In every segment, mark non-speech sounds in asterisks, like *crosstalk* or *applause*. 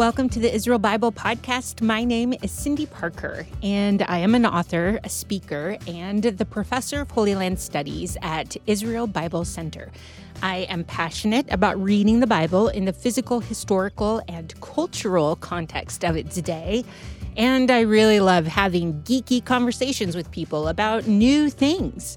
Welcome to the Israel Bible Podcast. My name is Cindy Parker, and I am an author, a speaker, and the professor of Holy Land Studies at Israel Bible Center. I am passionate about reading the Bible in the physical, historical, and cultural context of its day. And I really love having geeky conversations with people about new things.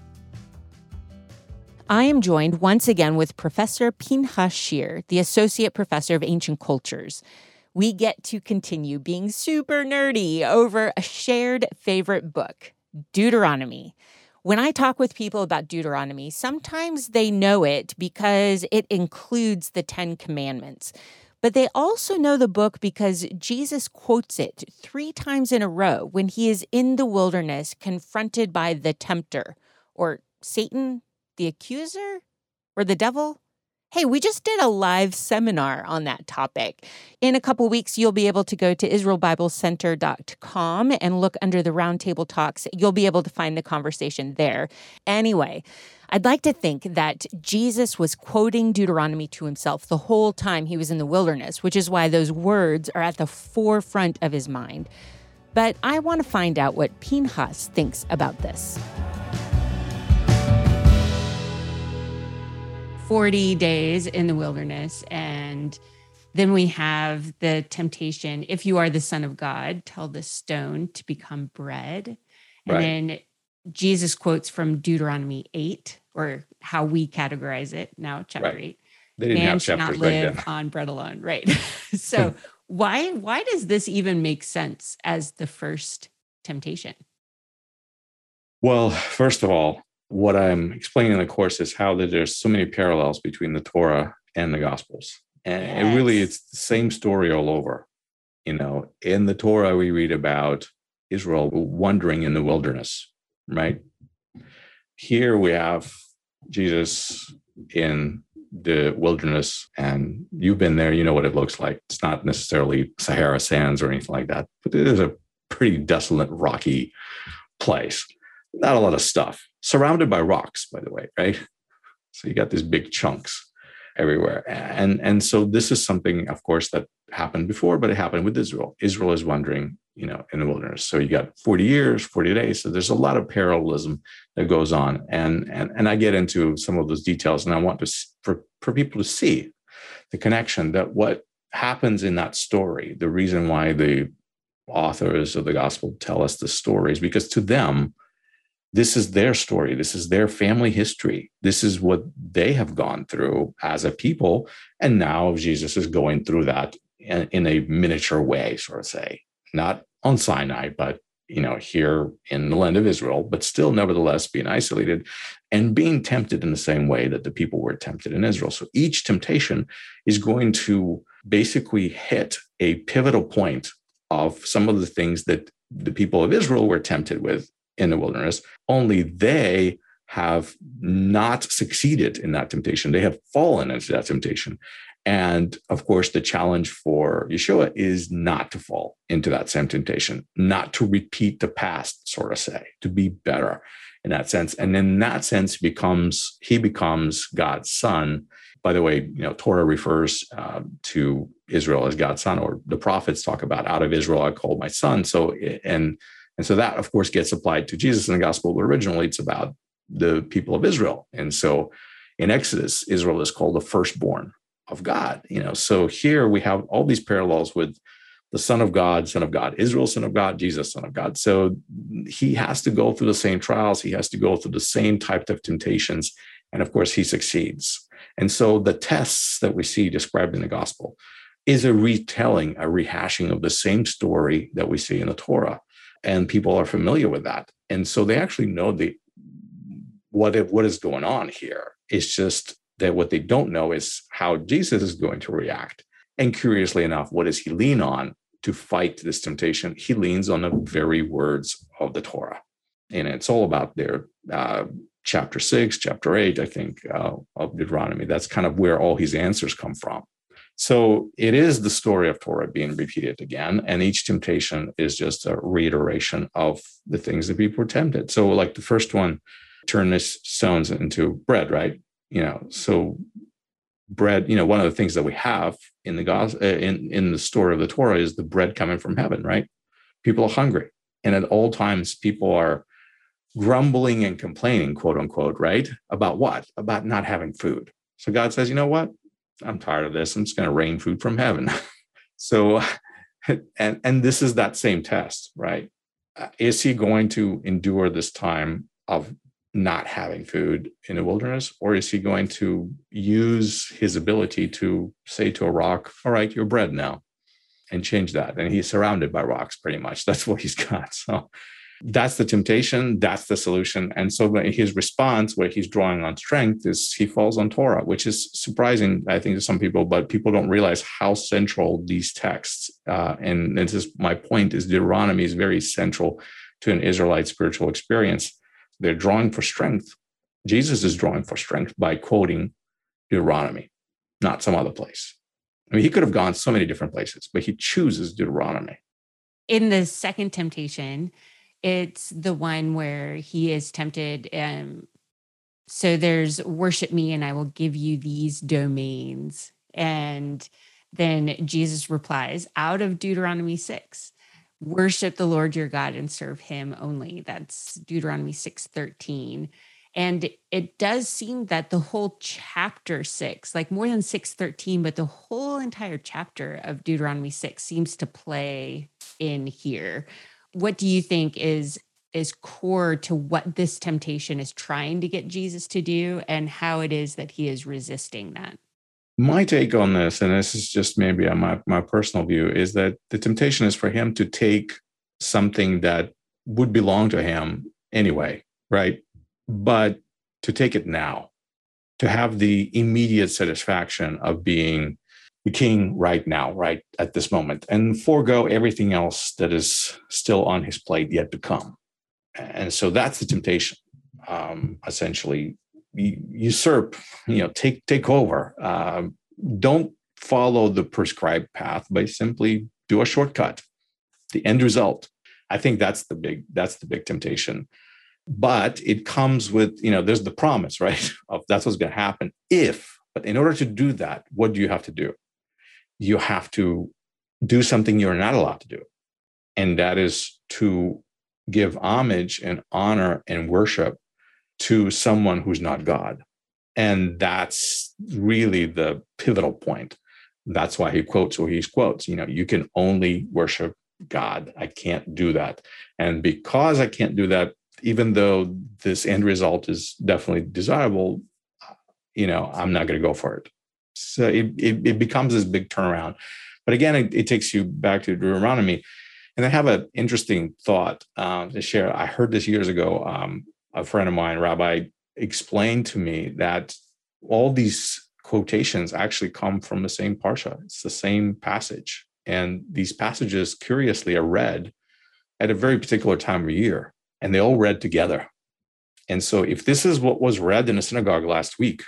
I am joined once again with Professor Pinchas Shir, the Associate Professor of Ancient Cultures we get to continue being super nerdy over a shared favorite book, Deuteronomy. When I talk with people about Deuteronomy, sometimes they know it because it includes the Ten Commandments. But they also know the book because Jesus quotes it three times in a row when he is in the wilderness confronted by the tempter or Satan, the accuser, or the devil. Hey, we just did a live seminar on that topic. In a couple weeks, you'll be able to go to IsraelBibleCenter.com and look under the roundtable talks. You'll be able to find the conversation there. Anyway, I'd like to think that Jesus was quoting Deuteronomy to himself the whole time he was in the wilderness, which is why those words are at the forefront of his mind. But I want to find out what Pinchas thinks about this. 40 days in the wilderness and then we have the temptation if you are the son of god tell the stone to become bread. And right. then jesus quotes from deuteronomy 8 or how we categorize it now chapter right. 8 they didn't man have should not live on bread alone right? *laughs* *laughs* So why why does this even make sense as the first temptation? Well first of all what I'm explaining in the course is how that there's so many parallels between the Torah and the Gospels. And yes. it really it's the same story all over. You know, in the Torah we read about Israel wandering in the wilderness, right? Here we have Jesus in the wilderness and you've been there, you know what it looks like. It's not necessarily Sahara sands or anything like that, but it is a pretty desolate, rocky place. Not a lot of stuff surrounded by rocks, by the way, right? So you got these big chunks everywhere. And, and so this is something, of course, that happened before, but it happened with Israel. Israel is wandering, you know, in the wilderness. So you got 40 years, 40 days. So there's a lot of parallelism that goes on. And, and, and I get into some of those details and I want to, for, for people to see the connection that what happens in that story, the reason why the authors of the gospel tell us the stories, because to them, this is their story. This is their family history. This is what they have gone through as a people. And now Jesus is going through that in, in a miniature way, sort of say, not on Sinai, but you know, here in the land of Israel, but still nevertheless being isolated and being tempted in the same way that the people were tempted in Israel. So each temptation is going to basically hit a pivotal point of some of the things that the people of Israel were tempted with in the wilderness, only they have not succeeded in that temptation. They have fallen into that temptation. And of course, the challenge for Yeshua is not to fall into that same temptation, not to repeat the past, sort of say, to be better in that sense. And in that sense, becomes he becomes God's son. By the way, you know, Torah refers uh, to Israel as God's son, or the prophets talk about out of Israel I called my son. So and and so that, of course, gets applied to Jesus in the gospel, but originally it's about the people of Israel. And so in Exodus, Israel is called the firstborn of God. You know, so here we have all these parallels with the Son of God, Son of God, Israel, Son of God, Jesus, Son of God. So he has to go through the same trials. He has to go through the same type of temptations. And of course, he succeeds. And so the tests that we see described in the gospel is a retelling, a rehashing of the same story that we see in the Torah. And people are familiar with that. And so they actually know the what if, what is going on here. It's just that what they don't know is how jesus is going to react. And curiously enough what does he lean on to fight this temptation? He leans on the very words of the torah. And it's all about their uh, chapter six, chapter eight, I think, uh, of Deuteronomy. That's kind of where all his answers come from. So it is the story of Torah being repeated again. And each temptation is just a reiteration of the things that people were tempted. So, like the first one, turn this stones into bread, right? You know, so bread, you know, one of the things that we have in the gospel, uh, in, in the story of the Torah is the bread coming from heaven, right? People are hungry. And at all times, people are grumbling and complaining, quote unquote, right? About what? About not having food. So God says, you know what? I'm tired of this. I'm just going to rain food from heaven. *laughs* so, *laughs* and and this is that same test, right? Uh, is he going to endure this time of not having food in the wilderness, or is he going to use his ability to say to a rock, "All right, you're bread now," and change that? And he's surrounded by rocks, pretty much. That's what he's *laughs* got. So that's the temptation that's the solution. And so his response where he's drawing on strength is he falls on torah which is surprising i think to some people but people don't realize how central these texts uh, and this is my point is deuteronomy is very central to an israelite spiritual experience. They're drawing for strength. Jesus is drawing for strength by quoting deuteronomy not some other place. I mean he could have gone so many different places but he chooses deuteronomy. In the second temptation it's the one where he is tempted. Um, so there's worship me and I will give you these domains. And then Jesus replies out of Deuteronomy 6 worship the Lord your God and serve him only. That's Deuteronomy 6 13. And it does seem that the whole chapter six, like more than 613, but the whole entire chapter of Deuteronomy 6 seems to play in here what do you think is is core to what this temptation is trying to get Jesus to do and how it is that he is resisting that? My take on this, and this is just maybe my, my personal view, is that the temptation is for him to take something that would belong to him anyway, right? But to take it now, to have the immediate satisfaction of being the king right now, right at this moment, and forego everything else that is still on his plate yet to come. And so that's the temptation. Um, essentially, usurp, you know, take take over. Um, don't follow the prescribed path, but simply do a shortcut. The end result. I think that's the big that's the big temptation. But it comes with, you know, there's the promise, right? *laughs* Of that's what's going to happen if. But in order to do that, what do you have to do? You have to do something you're not allowed to do. And that is to give homage and honor and worship to someone who's not God. And that's really the pivotal point. That's why he quotes or he quotes. You know, you can only worship God. I can't do that. And because I can't do that, even though this end result is definitely desirable, you know, I'm not going to go for it. So it, it, it becomes this big turnaround. But again, it, it, takes you back to Deuteronomy. And I have an interesting thought um, to share. I heard this years ago. Um, a friend of mine, Rabbi, explained to me that all these quotations actually come from the same parsha. It's the same passage. And these passages, curiously, are read at a very particular time of year, and they all read together. And so, if this is what was read in a synagogue last week,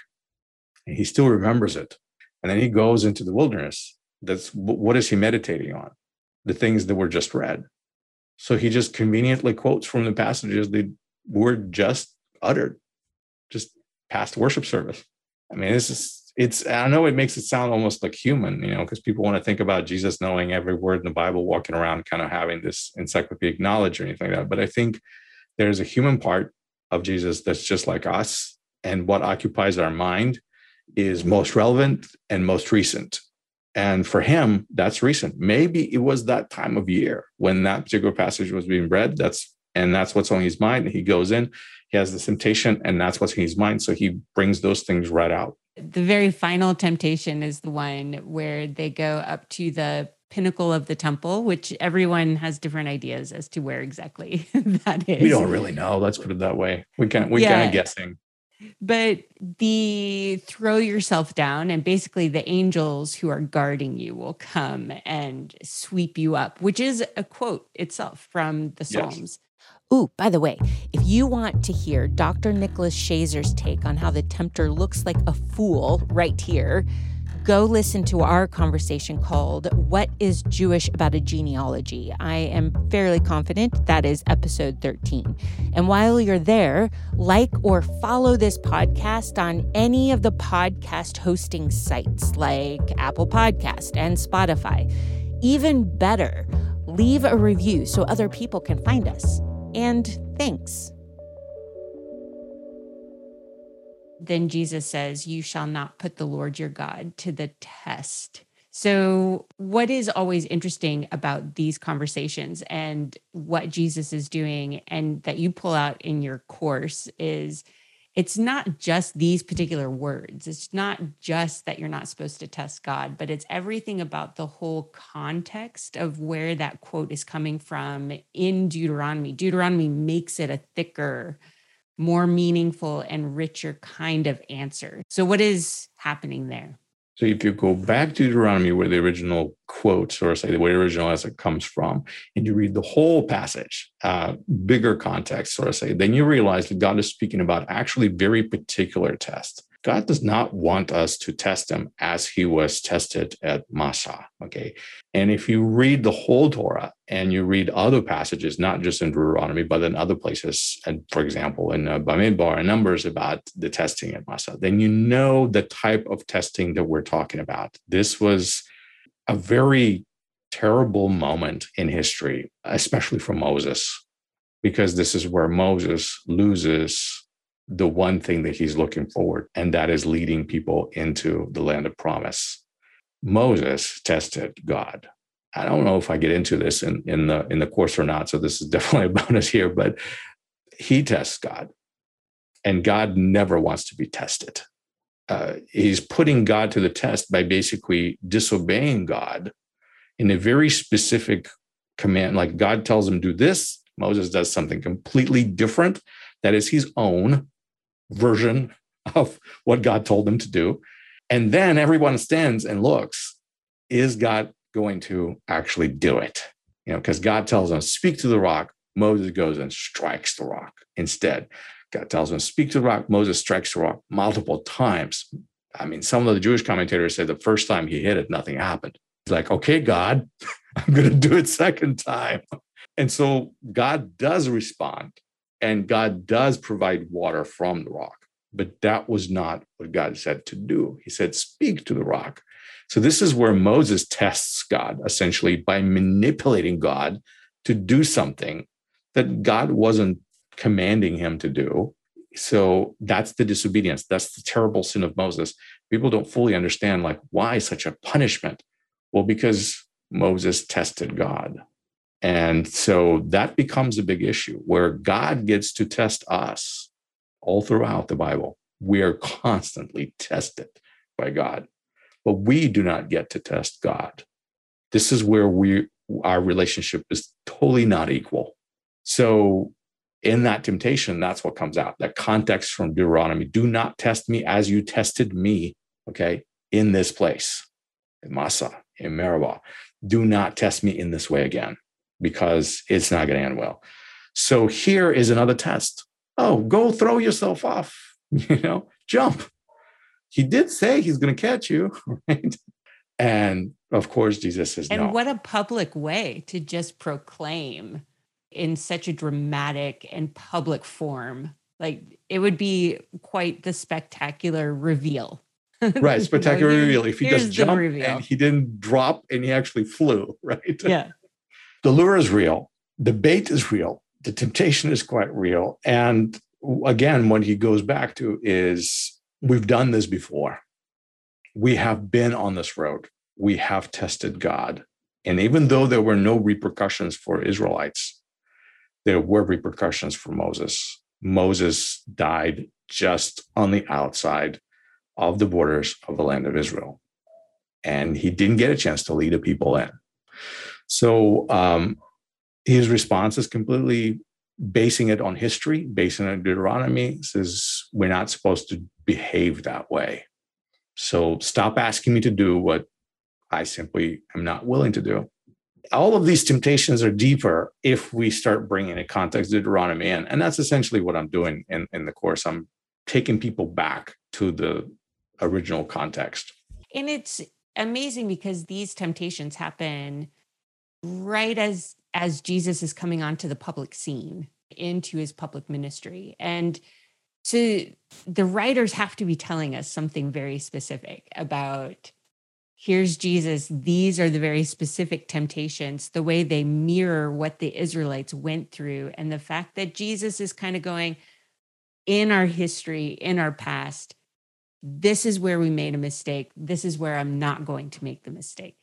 and he still remembers it. And then he goes into the wilderness. That's what is he meditating on? The things that were just read. So he just conveniently quotes from the passages that were just uttered, just past worship service. I mean, this is it's I know it makes it sound almost like human, you know, because people want to think about Jesus knowing every word in the Bible, walking around kind of having this encyclopedic knowledge or anything like that. But I think there's a human part of Jesus that's just like us. And what occupies our mind is most relevant and most recent. And for him, that's recent. Maybe it was that time of year when that particular passage was being read. That's and that's what's on his mind. He goes in, he has this temptation, and that's what's in his mind. So he brings those things right out. The very final temptation is the one where they go up to the pinnacle of the temple, which everyone has different ideas as to where exactly *laughs* that is. We don't really know. Let's put it that way. We can we yeah. kind of guessing but the throw yourself down and basically the angels who are guarding you will come and sweep you up which is a quote itself from the psalms yes. Ooh, by the way, if you want to hear Dr. Nicholas Schaser's take on how the tempter looks like a fool right here, go listen to our conversation called What is Jewish About a Genealogy? I am fairly confident that is episode 13. And while you're there, like or follow this podcast on any of the podcast hosting sites like Apple Podcast and Spotify. Even better, leave a review so other people can find us. And thanks. Then Jesus says, You shall not put the Lord your God to the test. So, what is always interesting about these conversations and what Jesus is doing, and that you pull out in your course is it's not just these particular words. It's not just that you're not supposed to test God, but it's everything about the whole context of where that quote is coming from in Deuteronomy. Deuteronomy makes it a thicker more meaningful and richer kind of answer. So, what is happening there? So, if you go back to Deuteronomy, where the original quotes, or say the way original as it comes from, and you read the whole passage, uh, bigger context, sort of say, then you realize that God is speaking about actually very particular tests. God does not want us to test him as he was tested at Massah. Okay. And if you read the whole Torah and you read other passages, not just in Deuteronomy, but in other places, and for example, in uh, Bamidbar and Numbers about the testing at Massah, then you know the type of testing that we're talking about. This was a very terrible moment in history, especially for Moses, because this is where Moses loses the one thing that he's looking forward, and that is leading people into the land of promise. Moses tested God. I don't know if I get into this in, in the in the course or not, so this is *laughs* definitely a bonus here, but he tests God, and God never wants to be tested. Uh, he's putting God to the test by basically disobeying God in a very specific command. Like God tells him, do this, Moses does something completely different that is his own version of what God told them to do. And then everyone stands and looks, is God going to actually do it? You know, because God tells them, speak to the rock. Moses goes and strikes the rock instead. God tells him, speak to the rock. Moses strikes the rock multiple times. I mean, some of the Jewish commentators say the first time he hit it, nothing happened. He's like, okay, God, *laughs* I'm going to do it second time. And so God does respond and God does provide water from the rock. But that was not what God said to do. He said, Speak to the rock. So, this is where Moses tests God essentially by manipulating God to do something that God wasn't commanding him to do. So, that's the disobedience. That's the terrible sin of Moses. People don't fully understand, like, why such a punishment? Well, because Moses tested God. And so that becomes a big issue where God gets to test us all throughout the Bible. We are constantly tested by God, but we do not get to test God. This is where we our relationship is totally not equal. So in that temptation, that's what comes out. That context from Deuteronomy: "Do not test me as you tested me." Okay, in this place, in Massah, in Meribah, do not test me in this way again because it's not going to end well. So here is another test. Oh, go throw yourself off, *laughs* you know, jump. He did say he's going to catch you, *laughs* right? And of course, Jesus says and no. what a public way to just proclaim in such a dramatic and public form. Like it would be quite the spectacular reveal. *laughs* right, spectacular you know, reveal. If he just jumped and he didn't drop and he actually flew, right? Yeah the lure is real, the bait is real, the temptation is quite real. And again, what he goes back to is we've done this before. We have been on this road. We have tested God. And even though there were no repercussions for Israelites, there were repercussions for Moses. Moses died just on the outside of the borders of the land of Israel. And he didn't get a chance to lead a people in. So um, his response is completely basing it on history, basing it on Deuteronomy, says we're not supposed to behave that way. So stop asking me to do what I simply am not willing to do. all of these temptations are deeper if we start bringing a context Deuteronomy in. And that's essentially what I'm doing in, in the course. I'm taking people back to the original context. And it's amazing because these temptations happen right as as Jesus is coming onto the public scene into his public ministry. And so the writers have to be telling us something very specific about here's Jesus. These are the very specific temptations, the way they mirror what the Israelites went through, and the fact that Jesus is kind of going in our history, in our past. This is where we made a mistake. This is where I'm not going to make the mistake.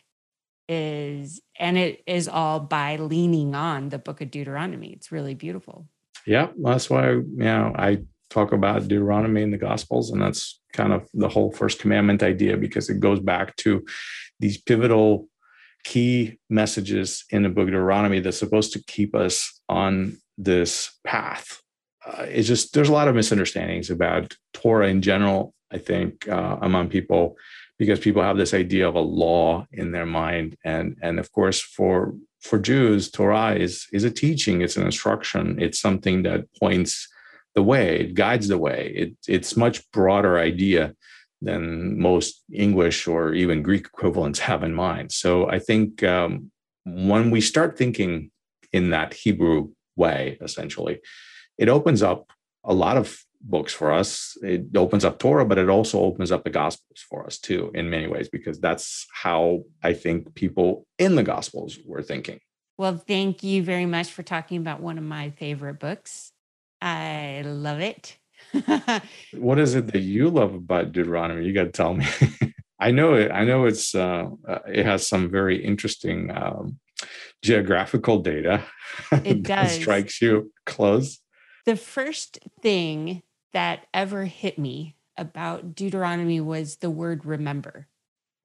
Is and it is all by leaning on the book of Deuteronomy. It's really beautiful. Yeah, that's why you know I talk about Deuteronomy in the Gospels, and that's kind of the whole first commandment idea because it goes back to these pivotal key messages in the book of Deuteronomy that's supposed to keep us on this path. Uh, it's just there's a lot of misunderstandings about Torah in general. I think uh, among people because people have this idea of a law in their mind, and and of course for for Jews, Torah is is a teaching, it's an instruction, it's something that points the way, it guides the way. It, it's much broader idea than most English or even Greek equivalents have in mind. So I think um, when we start thinking in that Hebrew way, essentially, it opens up a lot of books for us. It opens up Torah, but it also opens up the Gospels for us too, in many ways, because that's how I think people in the Gospels were thinking. Well, thank you very much for talking about one of my favorite books. I love it. *laughs* what is it that you love about Deuteronomy? You got to tell me. *laughs* I know it. I know it's uh, uh, it has some very interesting um, geographical data. *laughs* It does strikes you close. The first thing that ever hit me about Deuteronomy was the word remember,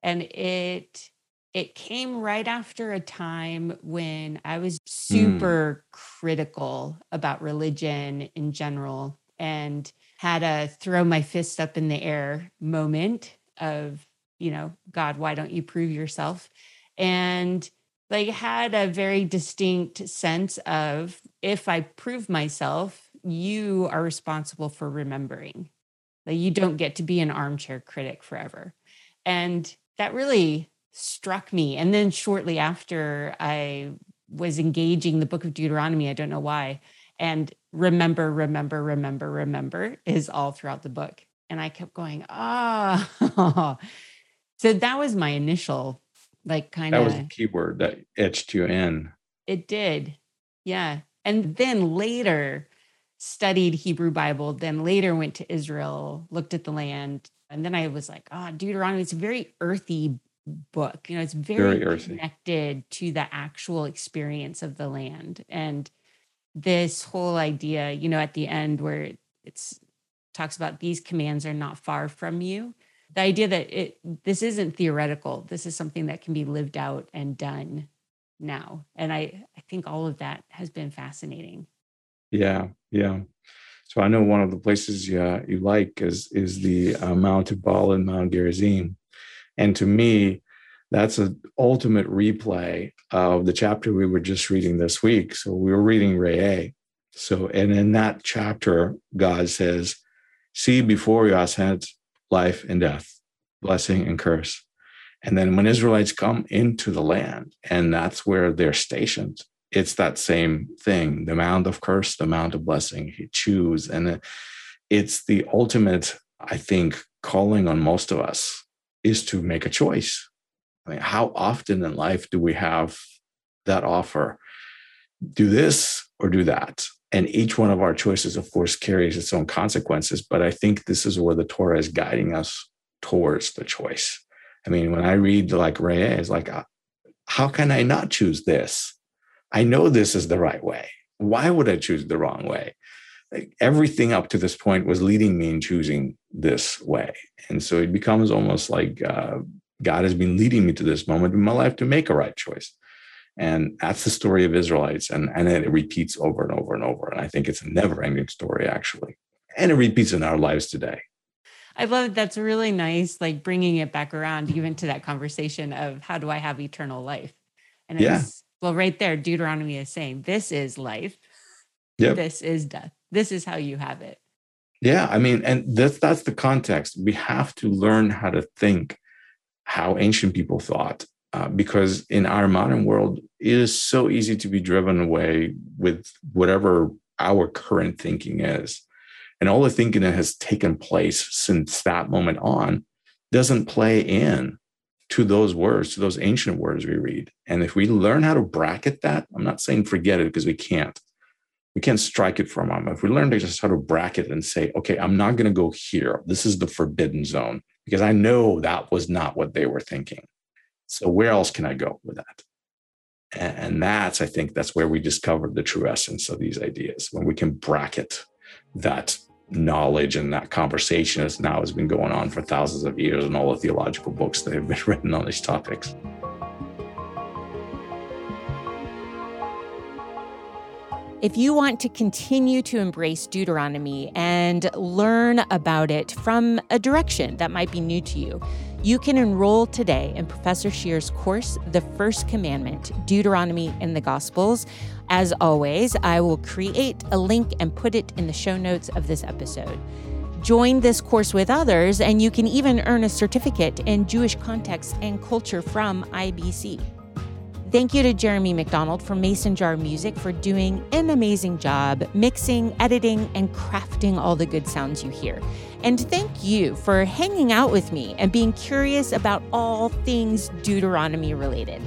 and it it came right after a time when I was mm. super mm. critical about religion in general and had a throw my fist up in the air moment of, you know, God, why don't you prove yourself? And like had a very distinct sense of if I prove myself, you are responsible for remembering. that you don't get to be an armchair critic forever. And that really struck me. And then shortly after, I was engaging the book of Deuteronomy. I don't know why. And remember, remember, remember, remember is all throughout the book. And I kept going, ah. Oh. *laughs* so that was my initial, like, kind of. That was the keyword that etched you in. It did. Yeah. And then later, studied Hebrew Bible, then later went to Israel, looked at the land. And then I was like, oh, Deuteronomy, it's a very earthy book. You know, it's very, very connected to the actual experience of the land. And this whole idea, you know, at the end where it's talks about these commands are not far from you. The idea that it this isn't theoretical. This is something that can be lived out and done now. And I I think all of that has been fascinating. Yeah, yeah. So I know one of the places you, you like is is the uh, Mount Ebal and Mount Gerizim. And to me, that's an ultimate replay of the chapter we were just reading this week. So we were reading Re'eh. So, and in that chapter, God says, See before you ascend life and death, blessing and curse. And then when Israelites come into the land, and that's where they're stationed, it's that same thing the amount of curse, the amount of blessing. He choose. And it's the ultimate, I think, calling on most of us is to make a choice. I mean, how often in life do we have that offer? Do this or do that? And each one of our choices, of course, carries its own consequences. But I think this is where the Torah is guiding us towards the choice. I mean, when I read like it's like, uh, how can I not choose this? I know this is the right way. Why would I choose the wrong way? Like everything up to this point was leading me in choosing this way. And so it becomes almost like uh, God has been leading me to this moment in my life to make a right choice. And that's the story of Israelites. And, and it repeats over and over and over. And I think it's a never ending story, actually. And it repeats in our lives today. I love that's really nice, like bringing it back around even to that conversation of how do I have eternal life? And yeah. Well, right there, Deuteronomy is saying this is life. Yep. This is death. This is how you have it. Yeah, I mean, and that's that's the context. We have to learn how to think how ancient people thought, uh, because in our modern world, it is so easy to be driven away with whatever our current thinking is, and all the thinking that has taken place since that moment on doesn't play in to those words, to those ancient words we read. And if we learn how to bracket that, I'm not saying forget it because we can't. We can't strike it from them. If we learn to just how to bracket and say, okay, I'm not going to go here. This is the forbidden zone because I know that was not what they were thinking. So where else can I go with that? And that's, I think, that's where we discovered the true essence of these ideas when we can bracket that knowledge and that conversation as now has been going on for thousands of years and all the theological books that have been *laughs* written on these topics. If you want to continue to embrace Deuteronomy and learn about it from a direction that might be new to you, you can enroll today in Professor Shir's course, The First Commandment Deuteronomy in the Gospels. As always, I will create a link and put it in the show notes of this episode. Join this course with others, and you can even earn a certificate in Jewish context and culture from IBC. Thank you to Jeremy McDonald from Mason Jar Music for doing an amazing job mixing, editing, and crafting all the good sounds you hear. And thank you for hanging out with me and being curious about all things Deuteronomy related.